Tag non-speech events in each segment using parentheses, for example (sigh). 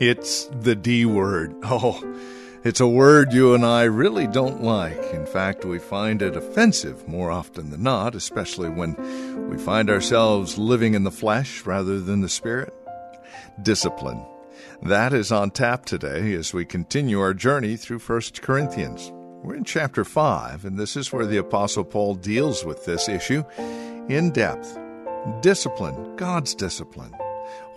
It's the D word. (laughs) Oh, it's a word you and I really don't like. In fact, we find it offensive more often than not, especially when we find ourselves living in the flesh rather than the spirit. Discipline. That is on tap today as we continue our journey through 1 Corinthians. We're in chapter 5, and this is where the Apostle Paul deals with this issue in depth. Discipline, God's discipline.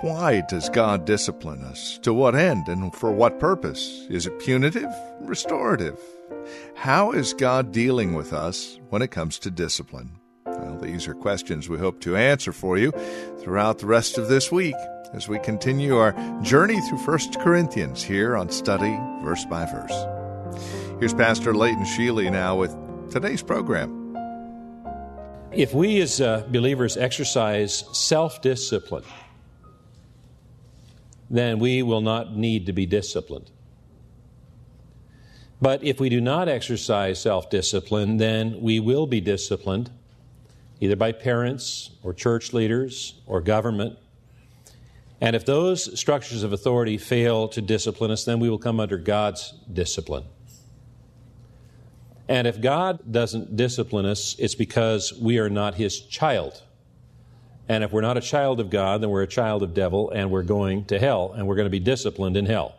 Why does God discipline us? To what end and for what purpose? Is it punitive? Restorative? How is God dealing with us when it comes to discipline? Well, these are questions we hope to answer for you throughout the rest of this week as we continue our journey through 1 Corinthians here on Study Verse by Verse. Here's Pastor Leighton Sheely now with today's program. If we as uh, believers exercise self discipline, then we will not need to be disciplined. But if we do not exercise self discipline, then we will be disciplined, either by parents or church leaders or government. And if those structures of authority fail to discipline us, then we will come under God's discipline. And if God doesn't discipline us, it's because we are not His child. And if we're not a child of God, then we're a child of devil and we're going to hell and we're going to be disciplined in hell.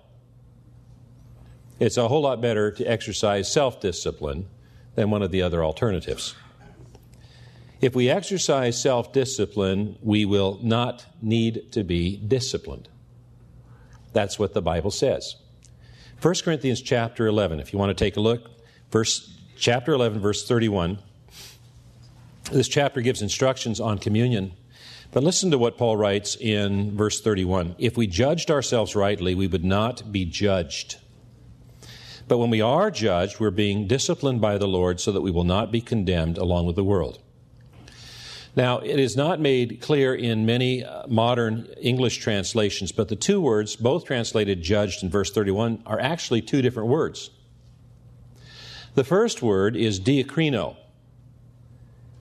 It's a whole lot better to exercise self discipline than one of the other alternatives. If we exercise self discipline, we will not need to be disciplined. That's what the Bible says. 1 Corinthians chapter 11, if you want to take a look, verse, chapter 11, verse 31. This chapter gives instructions on communion. But listen to what Paul writes in verse 31 If we judged ourselves rightly, we would not be judged. But when we are judged, we're being disciplined by the Lord so that we will not be condemned along with the world. Now, it is not made clear in many uh, modern English translations, but the two words, both translated judged in verse 31, are actually two different words. The first word is diakrino,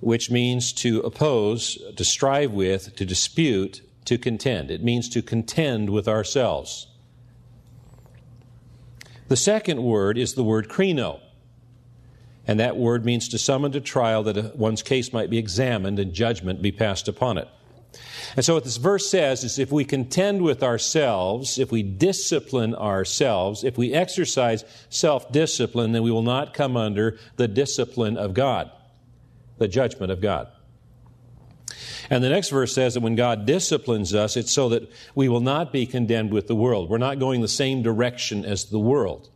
which means to oppose, to strive with, to dispute, to contend. It means to contend with ourselves. The second word is the word krino. And that word means to summon to trial that one's case might be examined and judgment be passed upon it. And so what this verse says is if we contend with ourselves, if we discipline ourselves, if we exercise self discipline, then we will not come under the discipline of God the judgment of God. And the next verse says that when God disciplines us, it's so that we will not be condemned with the world. We're not going the same direction as the world.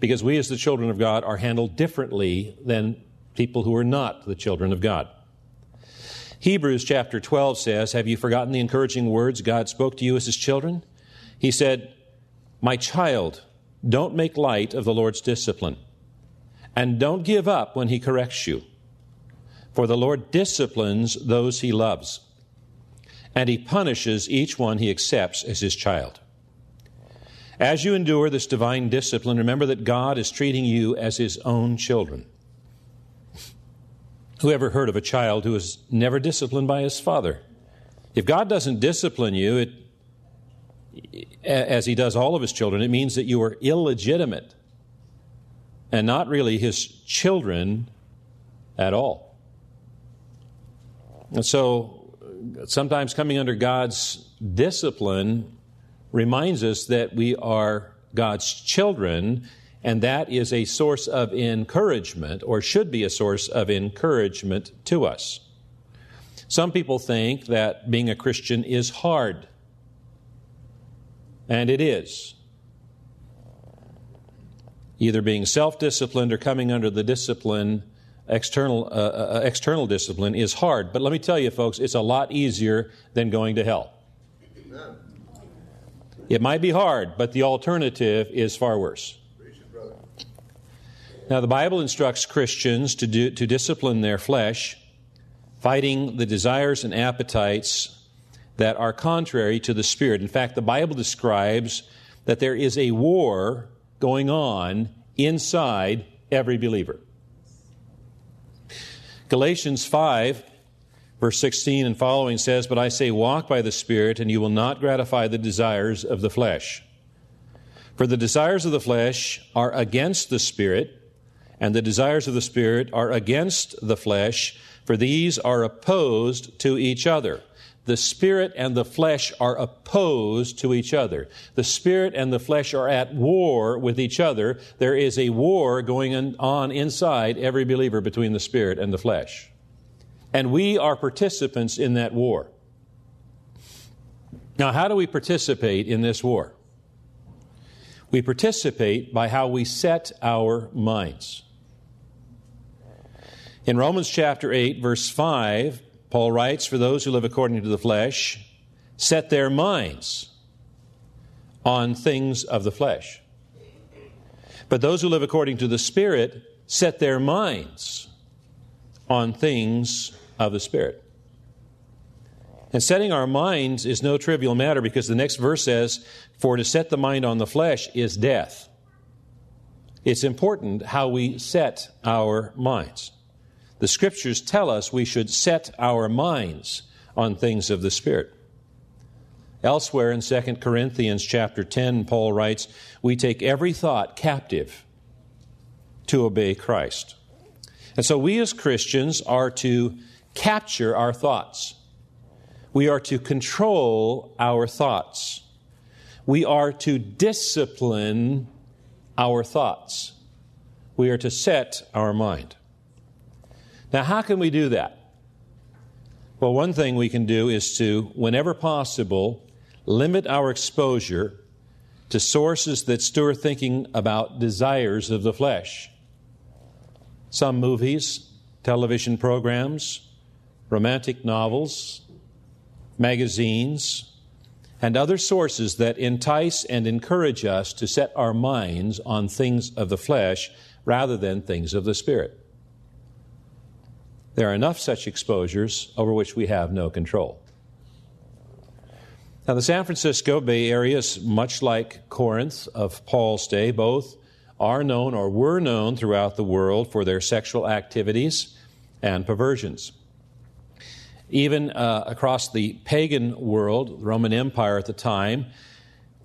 Because we, as the children of God, are handled differently than people who are not the children of God. Hebrews chapter 12 says, Have you forgotten the encouraging words God spoke to you as his children? He said, My child, don't make light of the Lord's discipline, and don't give up when he corrects you. For the Lord disciplines those he loves, and he punishes each one he accepts as his child. As you endure this divine discipline, remember that God is treating you as his own children. Who ever heard of a child who is never disciplined by his father? If God doesn't discipline you, it, as he does all of his children, it means that you are illegitimate and not really his children at all. And so sometimes coming under God's discipline reminds us that we are God's children, and that is a source of encouragement, or should be a source of encouragement to us. Some people think that being a Christian is hard, and it is. Either being self disciplined or coming under the discipline external, uh, uh, external discipline is hard. But let me tell you, folks, it's a lot easier than going to hell. It might be hard, but the alternative is far worse. Now, the Bible instructs Christians to, do, to discipline their flesh, fighting the desires and appetites that are contrary to the Spirit. In fact, the Bible describes that there is a war going on inside every believer. Galatians 5, verse 16 and following says, But I say, walk by the Spirit, and you will not gratify the desires of the flesh. For the desires of the flesh are against the Spirit, and the desires of the Spirit are against the flesh, for these are opposed to each other the spirit and the flesh are opposed to each other. The spirit and the flesh are at war with each other. There is a war going on inside every believer between the spirit and the flesh. And we are participants in that war. Now, how do we participate in this war? We participate by how we set our minds. In Romans chapter 8, verse 5, Paul writes, For those who live according to the flesh set their minds on things of the flesh. But those who live according to the Spirit set their minds on things of the Spirit. And setting our minds is no trivial matter because the next verse says, For to set the mind on the flesh is death. It's important how we set our minds. The scriptures tell us we should set our minds on things of the Spirit. Elsewhere in 2 Corinthians chapter 10, Paul writes, We take every thought captive to obey Christ. And so we as Christians are to capture our thoughts. We are to control our thoughts. We are to discipline our thoughts. We are to set our mind. Now, how can we do that? Well, one thing we can do is to, whenever possible, limit our exposure to sources that stir thinking about desires of the flesh. Some movies, television programs, romantic novels, magazines, and other sources that entice and encourage us to set our minds on things of the flesh rather than things of the Spirit. There are enough such exposures over which we have no control. Now, the San Francisco Bay Area is much like Corinth of Paul's day. Both are known or were known throughout the world for their sexual activities and perversions. Even uh, across the pagan world, the Roman Empire at the time,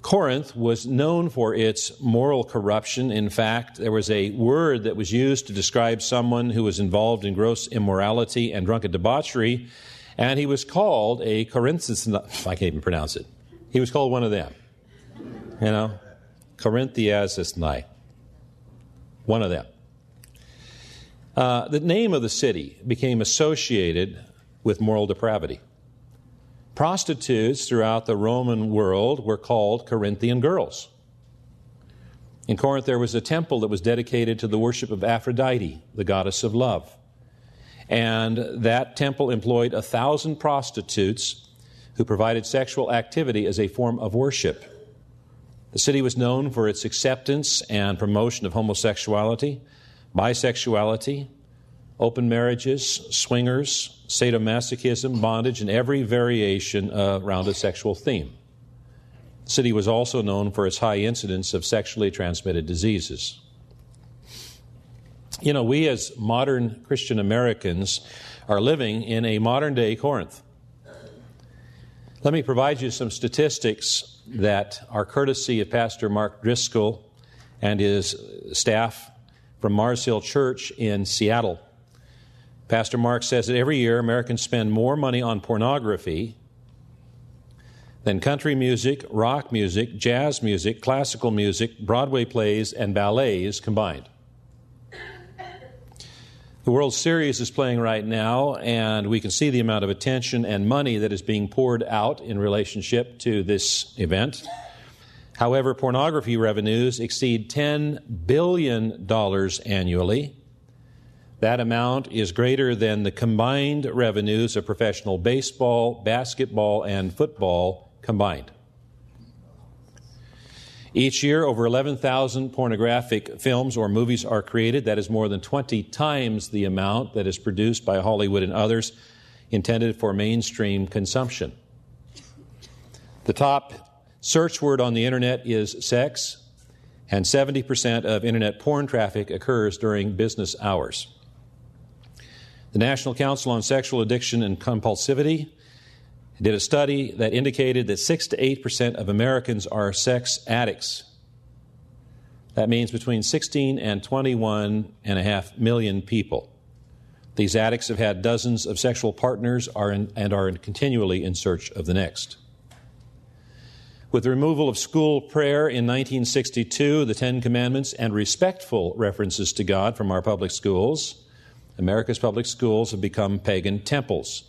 Corinth was known for its moral corruption. In fact, there was a word that was used to describe someone who was involved in gross immorality and drunken debauchery, and he was called a Corinthians. (laughs) I can't even pronounce it. He was called one of them. You know, Corinthiasesnai. One of them. Uh, the name of the city became associated with moral depravity. Prostitutes throughout the Roman world were called Corinthian girls. In Corinth, there was a temple that was dedicated to the worship of Aphrodite, the goddess of love. And that temple employed a thousand prostitutes who provided sexual activity as a form of worship. The city was known for its acceptance and promotion of homosexuality, bisexuality, open marriages, swingers, sadomasochism, bondage, and every variation uh, around a sexual theme. The city was also known for its high incidence of sexually transmitted diseases. You know, we as modern Christian Americans are living in a modern day Corinth. Let me provide you some statistics that are courtesy of Pastor Mark Driscoll and his staff from Mars Hill Church in Seattle. Pastor Mark says that every year Americans spend more money on pornography than country music, rock music, jazz music, classical music, Broadway plays, and ballets combined. The World Series is playing right now, and we can see the amount of attention and money that is being poured out in relationship to this event. However, pornography revenues exceed $10 billion annually. That amount is greater than the combined revenues of professional baseball, basketball, and football combined. Each year, over 11,000 pornographic films or movies are created. That is more than 20 times the amount that is produced by Hollywood and others intended for mainstream consumption. The top search word on the internet is sex, and 70% of internet porn traffic occurs during business hours. The National Council on Sexual Addiction and Compulsivity did a study that indicated that 6 to 8% of Americans are sex addicts. That means between 16 and 21 and a half million people. These addicts have had dozens of sexual partners are in, and are continually in search of the next. With the removal of school prayer in 1962, the Ten Commandments, and respectful references to God from our public schools, America's public schools have become pagan temples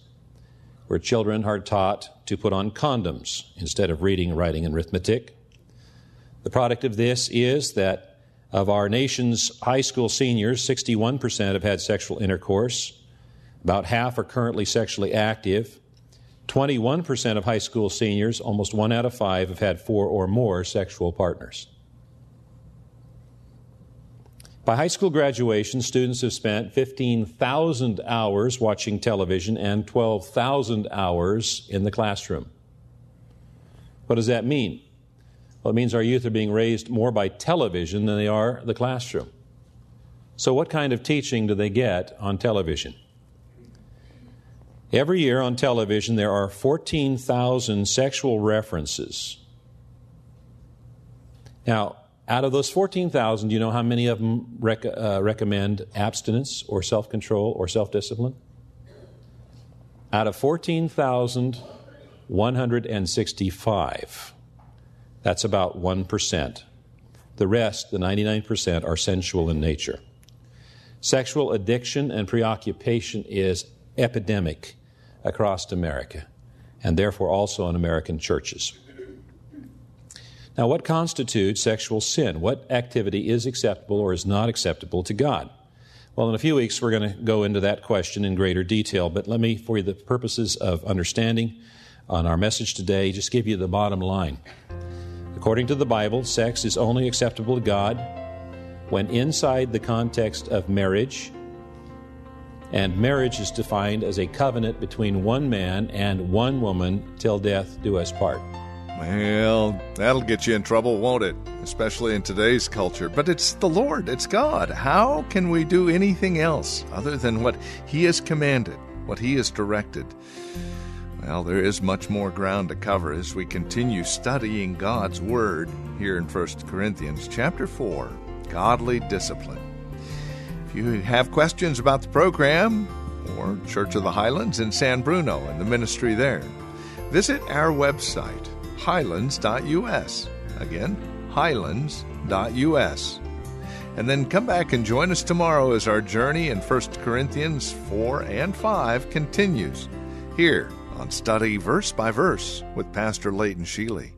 where children are taught to put on condoms instead of reading, writing, and arithmetic. The product of this is that of our nation's high school seniors, 61% have had sexual intercourse. About half are currently sexually active. 21% of high school seniors, almost one out of five, have had four or more sexual partners. By high school graduation, students have spent 15,000 hours watching television and 12,000 hours in the classroom. What does that mean? Well, it means our youth are being raised more by television than they are the classroom. So, what kind of teaching do they get on television? Every year on television, there are 14,000 sexual references. Now, out of those 14,000, do you know how many of them rec- uh, recommend abstinence or self control or self discipline? Out of 14,165. That's about 1%. The rest, the 99%, are sensual in nature. Sexual addiction and preoccupation is epidemic across America, and therefore also in American churches. Now, what constitutes sexual sin? What activity is acceptable or is not acceptable to God? Well, in a few weeks, we're going to go into that question in greater detail, but let me, for the purposes of understanding on our message today, just give you the bottom line. According to the Bible, sex is only acceptable to God when inside the context of marriage, and marriage is defined as a covenant between one man and one woman till death do us part. Well, that'll get you in trouble, won't it? Especially in today's culture. But it's the Lord, it's God. How can we do anything else other than what He has commanded, what He has directed? Well, there is much more ground to cover as we continue studying God's Word here in 1 Corinthians chapter 4, Godly Discipline. If you have questions about the program or Church of the Highlands in San Bruno and the ministry there, visit our website highlands.us. Again, highlands.us. And then come back and join us tomorrow as our journey in 1 Corinthians 4 and 5 continues here on Study Verse by Verse with Pastor Leighton Sheely.